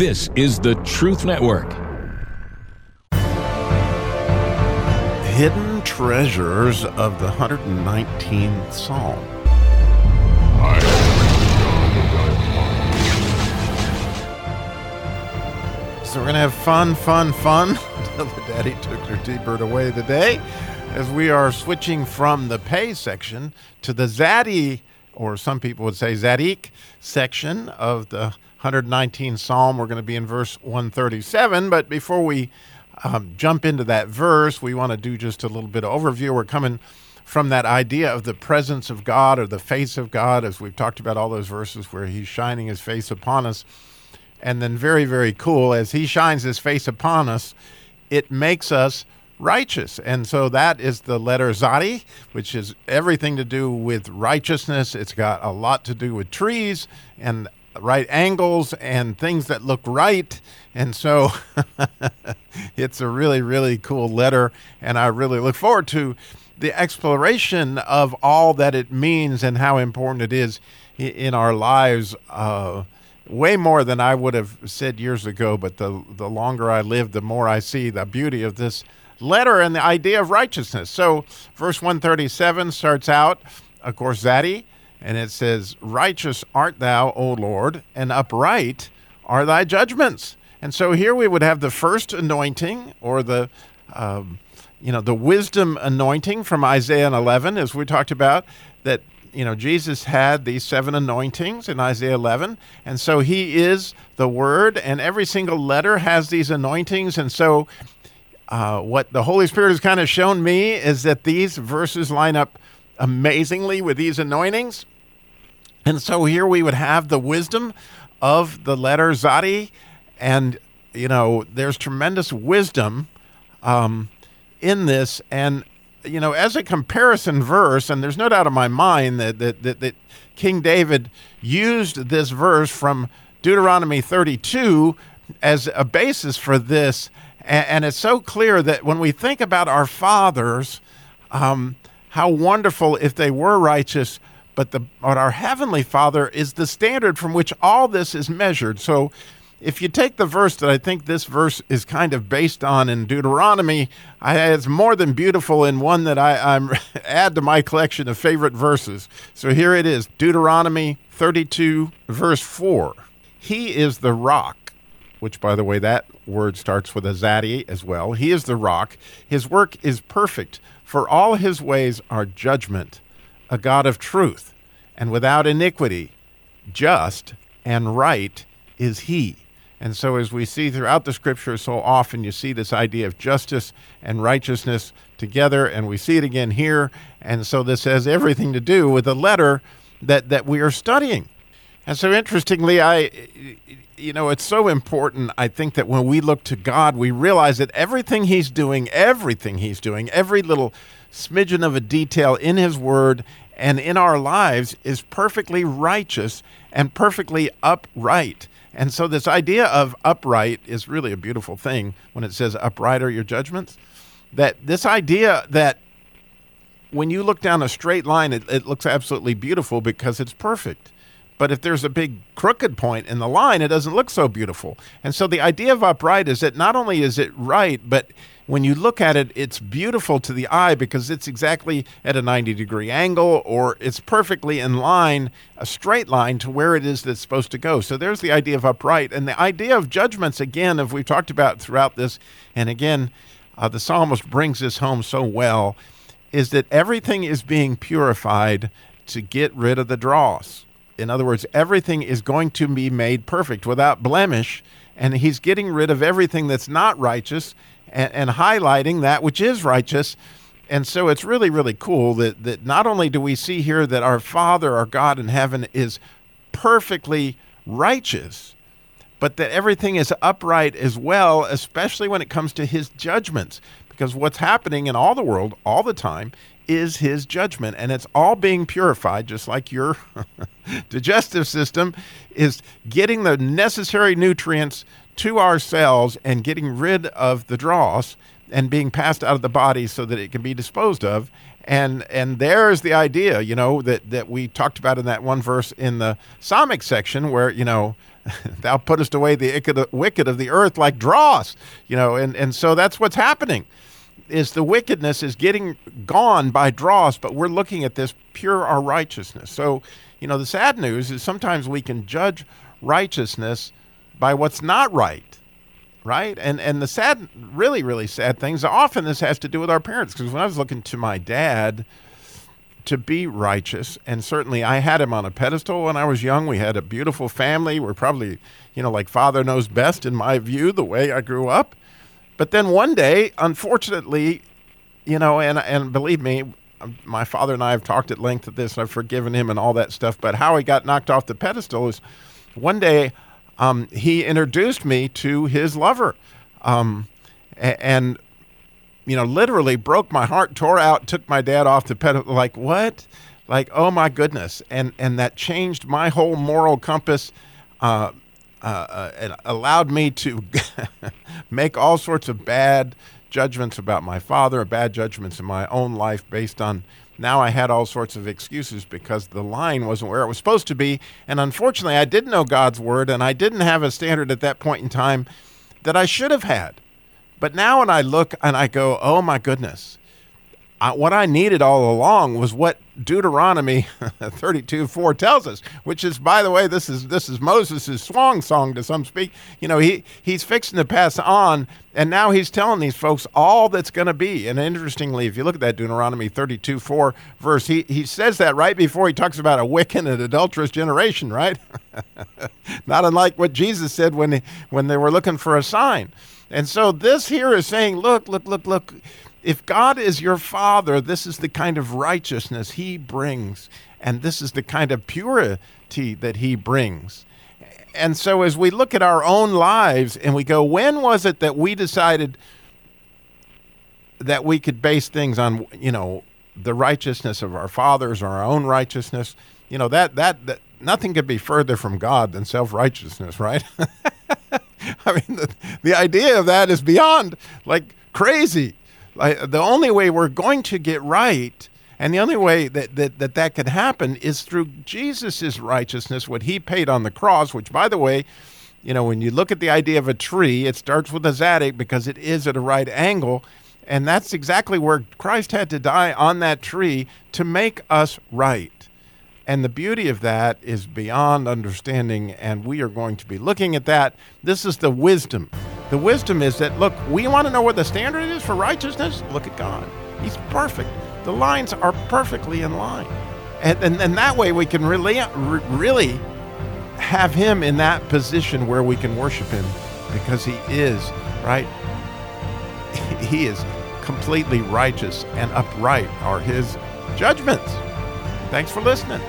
This is the Truth Network. Hidden treasures of the 119th Psalm. So we're going to have fun, fun, fun until the daddy took her T-bird away today as we are switching from the Pe section to the Tzaddi, or some people would say Zadik section of the 119th Psalm. We're going to be in verse 137. But before we um, jump into that verse, we want to do just a little bit of overview. We're coming from that idea of the presence of God or the face of God, as we've talked about all those verses where He's shining His face upon us. And then, very, very cool, as He shines His face upon us, it makes us righteous. And so that is the letter Tzaddi, which is everything to do with righteousness. It's got a lot to do with trees and right angles and things that look right. And so it's a really, really cool letter. And I really look forward to the exploration of all that it means and how important it is in our lives. Uh, way more than I would have said years ago, but the the longer I live, the more I see the beauty of this letter and the idea of righteousness. So, verse 137 starts out, of course, Tzaddi, and it says, Righteous art thou, O Lord, and upright are thy judgments. And so here we would have the first anointing or the um, you know the wisdom anointing from Isaiah 11 as we talked about that you know, Jesus had these seven anointings in Isaiah 11. And so he is the Word, and every single letter has these anointings. And so uh, what the Holy Spirit has kind of shown me is that these verses line up amazingly with these anointings. And so here we would have the wisdom of the letter Tzaddi. And, you know, there's tremendous wisdom um, in this. And you know, as a comparison verse, and there's no doubt in my mind that, that, that, that King David used this verse from Deuteronomy 32 as a basis for this. And, and it's so clear that when we think about our fathers, um, how wonderful if they were righteous, but, the, but our heavenly Father is the standard from which all this is measured. So if you take the verse that I think this verse is kind of based on in Deuteronomy, I, it's more than beautiful in one that I, I'm add to my collection of favorite verses. So here it is Deuteronomy 32, verse 4. He is the rock, which, by the way, that word starts with a Tzaddi as well. He is the rock. His work is perfect, for all his ways are judgment, a God of truth, and without iniquity, just and right is he. And so, as we see throughout the scripture, so often you see this idea of justice and righteousness together, and we see it again here. And so, this has everything to do with the letter that, that we are studying. And so, interestingly, I, you know, it's so important, I think, that when we look to God, we realize that everything He's doing, everything He's doing, every little smidgen of a detail in His Word and in our lives is perfectly righteous and perfectly upright. And so, this idea of upright is really a beautiful thing when it says, upright are your judgments. That this idea that when you look down a straight line, it, it looks absolutely beautiful because it's perfect. But if there's a big crooked point in the line, it doesn't look so beautiful. And so, the idea of upright is that not only is it right, but when you look at it, it's beautiful to the eye because it's exactly at a 90 degree angle or it's perfectly in line, a straight line to where it is that's supposed to go. So there's the idea of upright. And the idea of judgments, again, if we've talked about throughout this, and again, uh, the psalmist brings this home so well, is that everything is being purified to get rid of the dross. In other words, everything is going to be made perfect without blemish, and he's getting rid of everything that's not righteous and, and highlighting that which is righteous. And so it's really, really cool that, that not only do we see here that our Father, our God in heaven, is perfectly righteous, but that everything is upright as well, especially when it comes to his judgments. Because what's happening in all the world all the time is his judgment, and it's all being purified, just like your digestive system is getting the necessary nutrients to our cells and getting rid of the dross and being passed out of the body so that it can be disposed of. And and there's the idea, you know, that, that we talked about in that one verse in the Samech section where, you know, thou puttest away the wicked of the earth like dross, you know, and, and so that's what's happening is the wickedness is getting gone by dross, but we're looking at this pure our righteousness. So, you know, the sad news is sometimes we can judge righteousness by what's not right, right? And and the sad, really, really sad things. Often this has to do with our parents. Because when I was looking to my dad to be righteous, and certainly I had him on a pedestal when I was young. We had a beautiful family. We're probably, you know, like father knows best in my view, the way I grew up. But then one day, unfortunately, you know, and and believe me, my father and I have talked at length at this. I've forgiven him and all that stuff. But how he got knocked off the pedestal is one day um, he introduced me to his lover, um, and you know, literally broke my heart, tore out, took my dad off the pedestal. Like what? Like oh my goodness! And and that changed my whole moral compass. Uh, uh, uh, and allowed me to make all sorts of bad judgments about my father, bad judgments in my own life based on now I had all sorts of excuses because the line wasn't where it was supposed to be. And unfortunately, I didn't know God's word and I didn't have a standard at that point in time that I should have had. But now when I look and I go, oh my goodness, I, what I needed all along was what Deuteronomy 32 4 tells us, which is, by the way, this is this is Moses' swan song to some speak. You know, he he's fixing to pass on, and now he's telling these folks all that's going to be. And interestingly, if you look at that Deuteronomy 32 4 verse, he, he says that right before he talks about a wicked and adulterous generation, right? Not unlike what Jesus said when, when they were looking for a sign. And so this here is saying, look, look, look, look if God is your father, this is the kind of righteousness he brings, and this is the kind of purity that he brings. And so, as we look at our own lives and we go, when was it that we decided that we could base things on, you know, the righteousness of our fathers or our own righteousness? You know, that, that, that nothing could be further from God than self righteousness, right? I mean, the, the idea of that is beyond like crazy the only way we're going to get right and the only way that, that that, that could happen is through Jesus' righteousness, what he paid on the cross, which, by the way, you know, when you look at the idea of a tree, it starts with a zadok because it is at a right angle. And that's exactly where Christ had to die on that tree to make us right. And the beauty of that is beyond understanding, and we are going to be looking at that. This is the wisdom the wisdom is that, look, we want to know what the standard is for righteousness? Look at God. He's perfect. The lines are perfectly in line. And, and, and that way we can really, really have Him in that position where we can worship Him because He is, right? He is completely righteous and upright are His judgments. Thanks for listening.